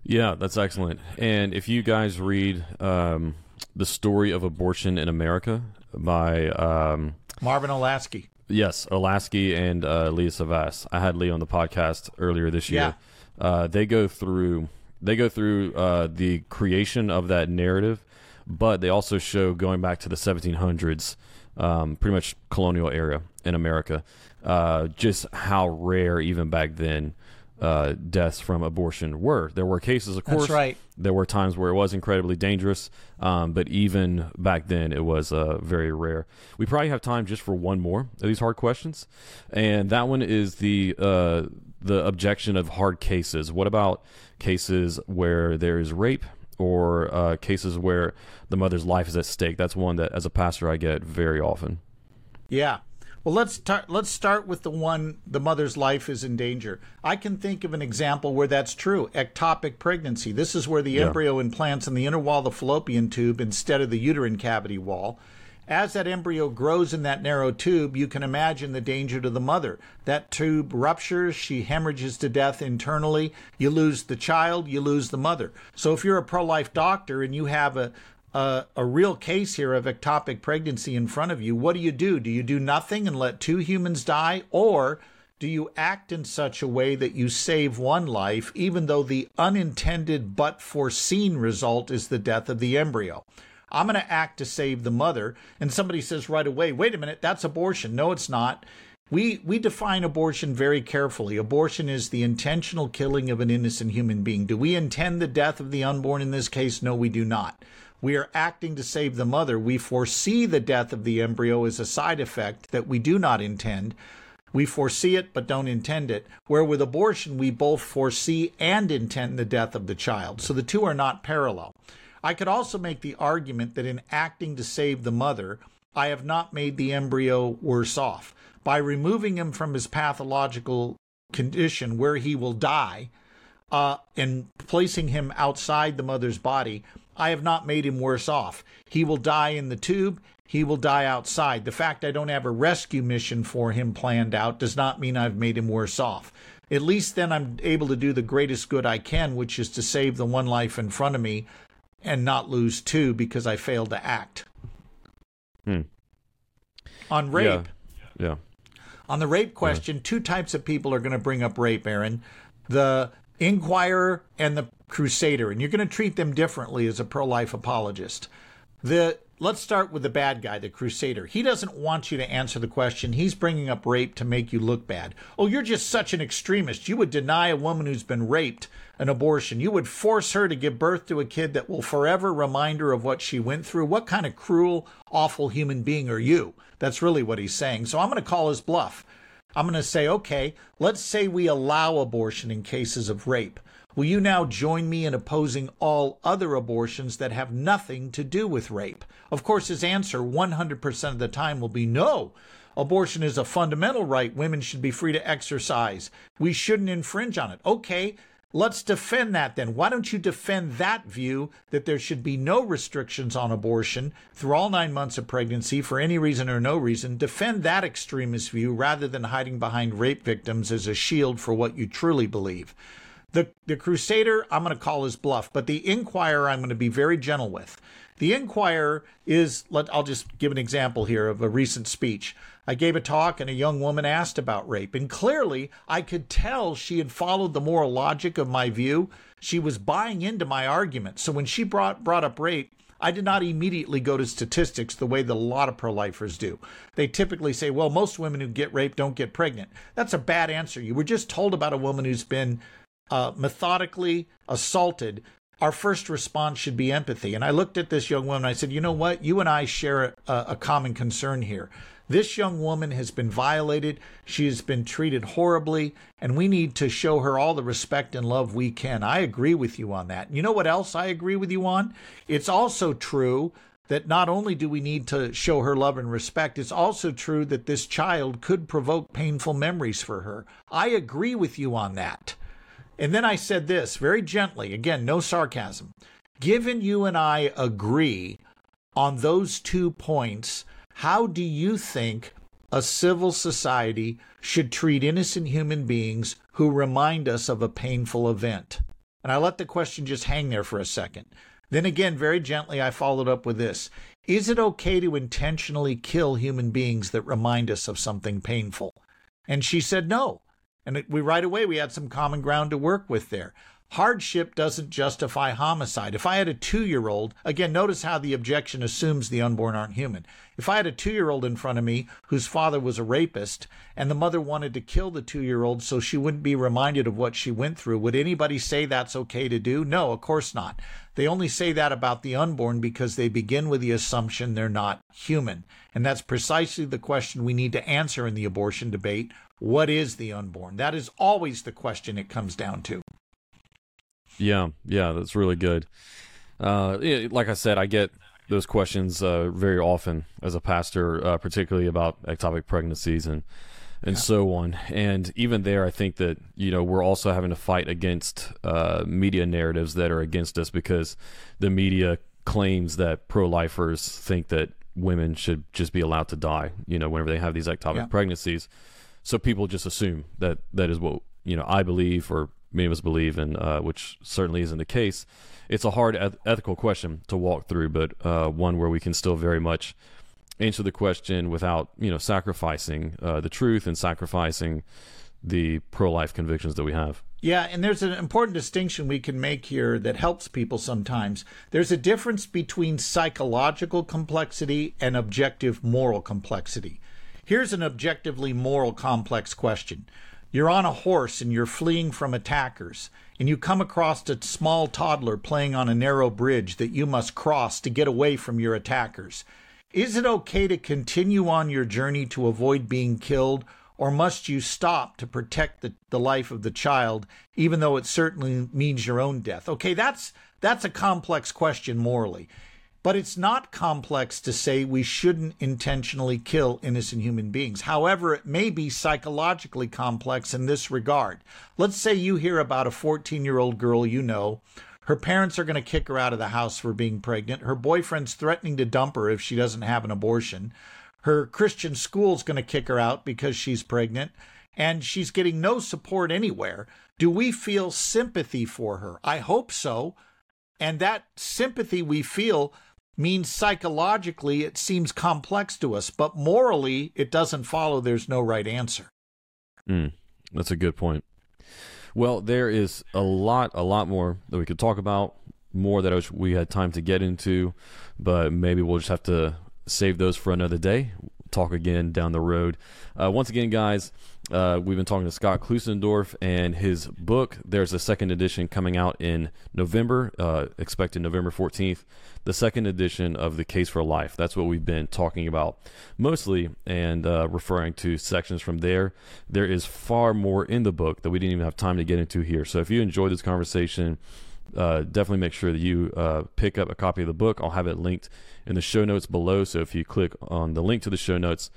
Yeah, that's excellent. And if you guys read um, the story of abortion in America by um, Marvin Olasky. yes, Olasky and uh, Leah Savas, I had Leah on the podcast earlier this year. Uh, they go through they go through uh, the creation of that narrative, but they also show going back to the 1700s, um, pretty much colonial era in America, uh, just how rare even back then uh, deaths from abortion were. There were cases, of course. right. There were times where it was incredibly dangerous, um, but even back then, it was uh, very rare. We probably have time just for one more of these hard questions, and that one is the uh, the objection of hard cases. What about cases where there is rape or uh, cases where the mother's life is at stake? That's one that, as a pastor, I get very often. Yeah. Well, let's tar- let's start with the one the mother's life is in danger. I can think of an example where that's true. Ectopic pregnancy. This is where the Yeah. embryo implants in the inner wall of the fallopian tube instead of the uterine cavity wall. As that embryo grows in that narrow tube, you can imagine the danger to the mother. That tube ruptures, she hemorrhages to death internally. You lose the child, you lose the mother. So if you're a pro-life doctor and you have a a, a real case here of ectopic pregnancy in front of you, what do you do? Do you do nothing and let two humans die? Or do you act in such a way that you save one life, even though the unintended but foreseen result is the death of the embryo? I'm going to act to save the mother. And somebody says right away, wait a minute, that's abortion. No, it's not. We, we define abortion very carefully. Abortion is the intentional killing of an innocent human being. Do we intend the death of the unborn in this case? No, we do not. We are acting to save the mother. We foresee the death of the embryo as a side effect that we do not intend. We foresee it but don't intend it. Where with abortion, we both foresee and intend the death of the child. So the two are not parallel. I could also make the argument that in acting to save the mother, I have not made the embryo worse off. By removing him from his pathological condition where he will die uh, and placing him outside the mother's body, I have not made him worse off. He will die in the tube. He will die outside. The fact I don't have a rescue mission for him planned out does not mean I've made him worse off. At least then I'm able to do the greatest good I can, which is to save the one life in front of me and not lose two because I failed to act. Hmm. On rape, Yeah. Yeah. on the rape question, two types of people are going to bring up rape, Aaron. The inquirer and the crusader, and you're going to treat them differently as a pro-life apologist. The let's start with the bad guy, the crusader. He doesn't want you to answer the question. He's bringing up rape to make you look bad. Oh, you're just such an extremist. You would deny a woman who's been raped an abortion. You would force her to give birth to a kid that will forever remind her of what she went through. What kind of cruel, awful human being are you? That's really what he's saying. So I'm going to call his bluff. I'm going to say, okay, let's say we allow abortion in cases of rape. Will you now join me in opposing all other abortions that have nothing to do with rape? Of course, his answer 100% of the time will be no. Abortion is a fundamental right. Women should be free to exercise. We shouldn't infringe on it. Okay, let's defend that then. Why don't you defend that view that there should be no restrictions on abortion through all nine months of pregnancy for any reason or no reason? Defend that extremist view rather than hiding behind rape victims as a shield for what you truly believe. The, the Crusader, I'm going to call his bluff, but the Inquirer, I'm going to be very gentle with. The Inquirer is, let, I'll just give an example here of a recent speech. I gave a talk and a young woman asked about rape, and clearly I could tell she had followed the moral logic of my view. She was buying into my argument. So when she brought, brought up rape, I did not immediately go to statistics the way that a lot of pro lifers do. They typically say, well, most women who get raped don't get pregnant. That's a bad answer. You were just told about a woman who's been uh, methodically assaulted, our first response should be empathy. And I looked at this young woman. I said, you know what? You and I share a, a common concern here. This young woman has been violated. She has been treated horribly, and we need to show her all the respect and love we can. I agree with you on that. You know what else I agree with you on? It's also true that not only do we need to show her love and respect, it's also true that this child could provoke painful memories for her. I agree with you on that. And then I said this very gently, again, no sarcasm. Given you and I agree on those two points, how do you think a civil society should treat innocent human beings who remind us of a painful event? And I let the question just hang there for a second. Then again, very gently, I followed up with this Is it okay to intentionally kill human beings that remind us of something painful? And she said no. And it, we right away we had some common ground to work with there. Hardship doesn't justify homicide. If I had a two year old, again, notice how the objection assumes the unborn aren't human. If I had a two year old in front of me whose father was a rapist and the mother wanted to kill the two year old so she wouldn't be reminded of what she went through, would anybody say that's okay to do? No, of course not. They only say that about the unborn because they begin with the assumption they're not human. And that's precisely the question we need to answer in the abortion debate. What is the unborn? That is always the question it comes down to. Yeah, yeah, that's really good. Uh, like I said, I get those questions uh, very often as a pastor, uh, particularly about ectopic pregnancies and and yeah. so on. And even there, I think that you know we're also having to fight against uh, media narratives that are against us because the media claims that pro-lifers think that women should just be allowed to die. You know, whenever they have these ectopic yeah. pregnancies, so people just assume that that is what you know I believe or many of us believe in, uh, which certainly isn't the case. It's a hard eth- ethical question to walk through, but uh, one where we can still very much answer the question without, you know, sacrificing uh, the truth and sacrificing the pro-life convictions that we have. Yeah, and there's an important distinction we can make here that helps people sometimes. There's a difference between psychological complexity and objective moral complexity. Here's an objectively moral complex question. You're on a horse and you're fleeing from attackers, and you come across a small toddler playing on a narrow bridge that you must cross to get away from your attackers. Is it okay to continue on your journey to avoid being killed, or must you stop to protect the, the life of the child, even though it certainly means your own death? Okay, that's that's a complex question morally. But it's not complex to say we shouldn't intentionally kill innocent human beings. However, it may be psychologically complex in this regard. Let's say you hear about a 14 year old girl you know. Her parents are going to kick her out of the house for being pregnant. Her boyfriend's threatening to dump her if she doesn't have an abortion. Her Christian school's going to kick her out because she's pregnant and she's getting no support anywhere. Do we feel sympathy for her? I hope so. And that sympathy we feel means psychologically it seems complex to us, but morally it doesn't follow there's no right answer. Mm, that's a good point. Well, there is a lot, a lot more that we could talk about, more that we had time to get into, but maybe we'll just have to save those for another day. Talk again down the road. Uh, once again, guys, uh, we've been talking to Scott Klusendorf and his book. There's a second edition coming out in November, uh, expected November 14th. The second edition of The Case for Life. That's what we've been talking about mostly and uh, referring to sections from there. There is far more in the book that we didn't even have time to get into here. So if you enjoyed this conversation, uh, definitely make sure that you uh, pick up a copy of the book. I'll have it linked in the show notes below. So if you click on the link to the show notes,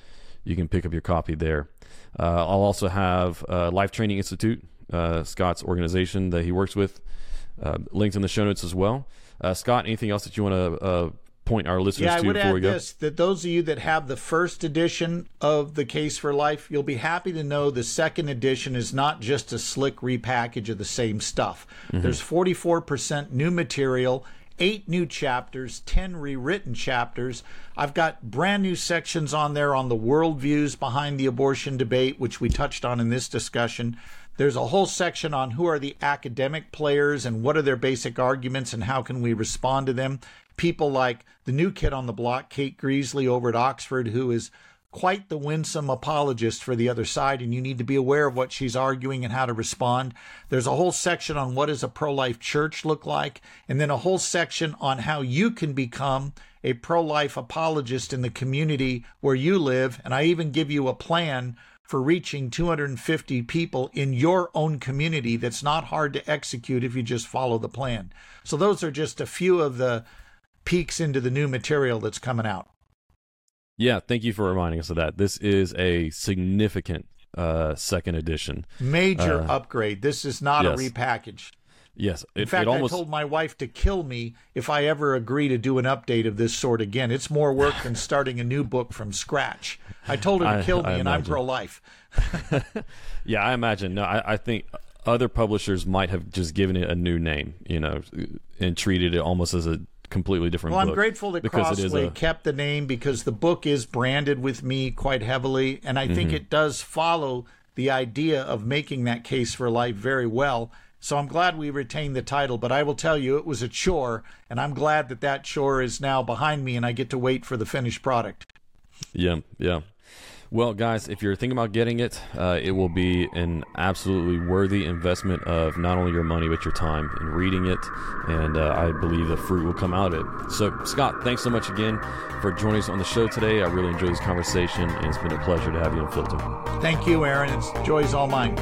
you can pick up your copy there. Uh, I'll also have uh, Life Training Institute, uh, Scott's organization that he works with, uh, linked in the show notes as well. Uh, Scott, anything else that you want to uh, point our listeners yeah, to before we go? This, that those of you that have the first edition of The Case for Life, you'll be happy to know the second edition is not just a slick repackage of the same stuff. Mm-hmm. There's 44% new material eight new chapters, 10 rewritten chapters. I've got brand new sections on there on the worldviews behind the abortion debate, which we touched on in this discussion. There's a whole section on who are the academic players and what are their basic arguments and how can we respond to them. People like the new kid on the block, Kate Greasley over at Oxford, who is quite the winsome apologist for the other side, and you need to be aware of what she's arguing and how to respond. There's a whole section on what does a pro-life church look like, and then a whole section on how you can become a pro-life apologist in the community where you live, and I even give you a plan for reaching 250 people in your own community that's not hard to execute if you just follow the plan. So those are just a few of the peeks into the new material that's coming out. Yeah, thank you for reminding us of that. This is a significant uh, second edition. Major uh, upgrade. This is not yes. a repackage. Yes. It, In fact, almost... I told my wife to kill me if I ever agree to do an update of this sort again. It's more work than starting a new book from scratch. I told her to kill me, I and I'm pro life. yeah, I imagine. No, I, I think other publishers might have just given it a new name, you know, and treated it almost as a completely different well, book. I'm grateful that because it is Crossway a- kept the name because the book is branded with me quite heavily, and I Mm-hmm. think it does follow the idea of making that case for life very well. So I'm glad we retained the title, but I will tell you it was a chore, and I'm glad that that chore is now behind me, and I get to wait for the finished product. Yeah, yeah. Well, guys, if you're thinking about getting it, uh, it will be an absolutely worthy investment of not only your money but your time in reading it, and uh, I believe the fruit will come out of it. So, Scott, thanks so much again for joining us on the show today. I really enjoyed this conversation, and it's been a pleasure to have you on Filter. Thank you, Aaron. It's joy's all mine.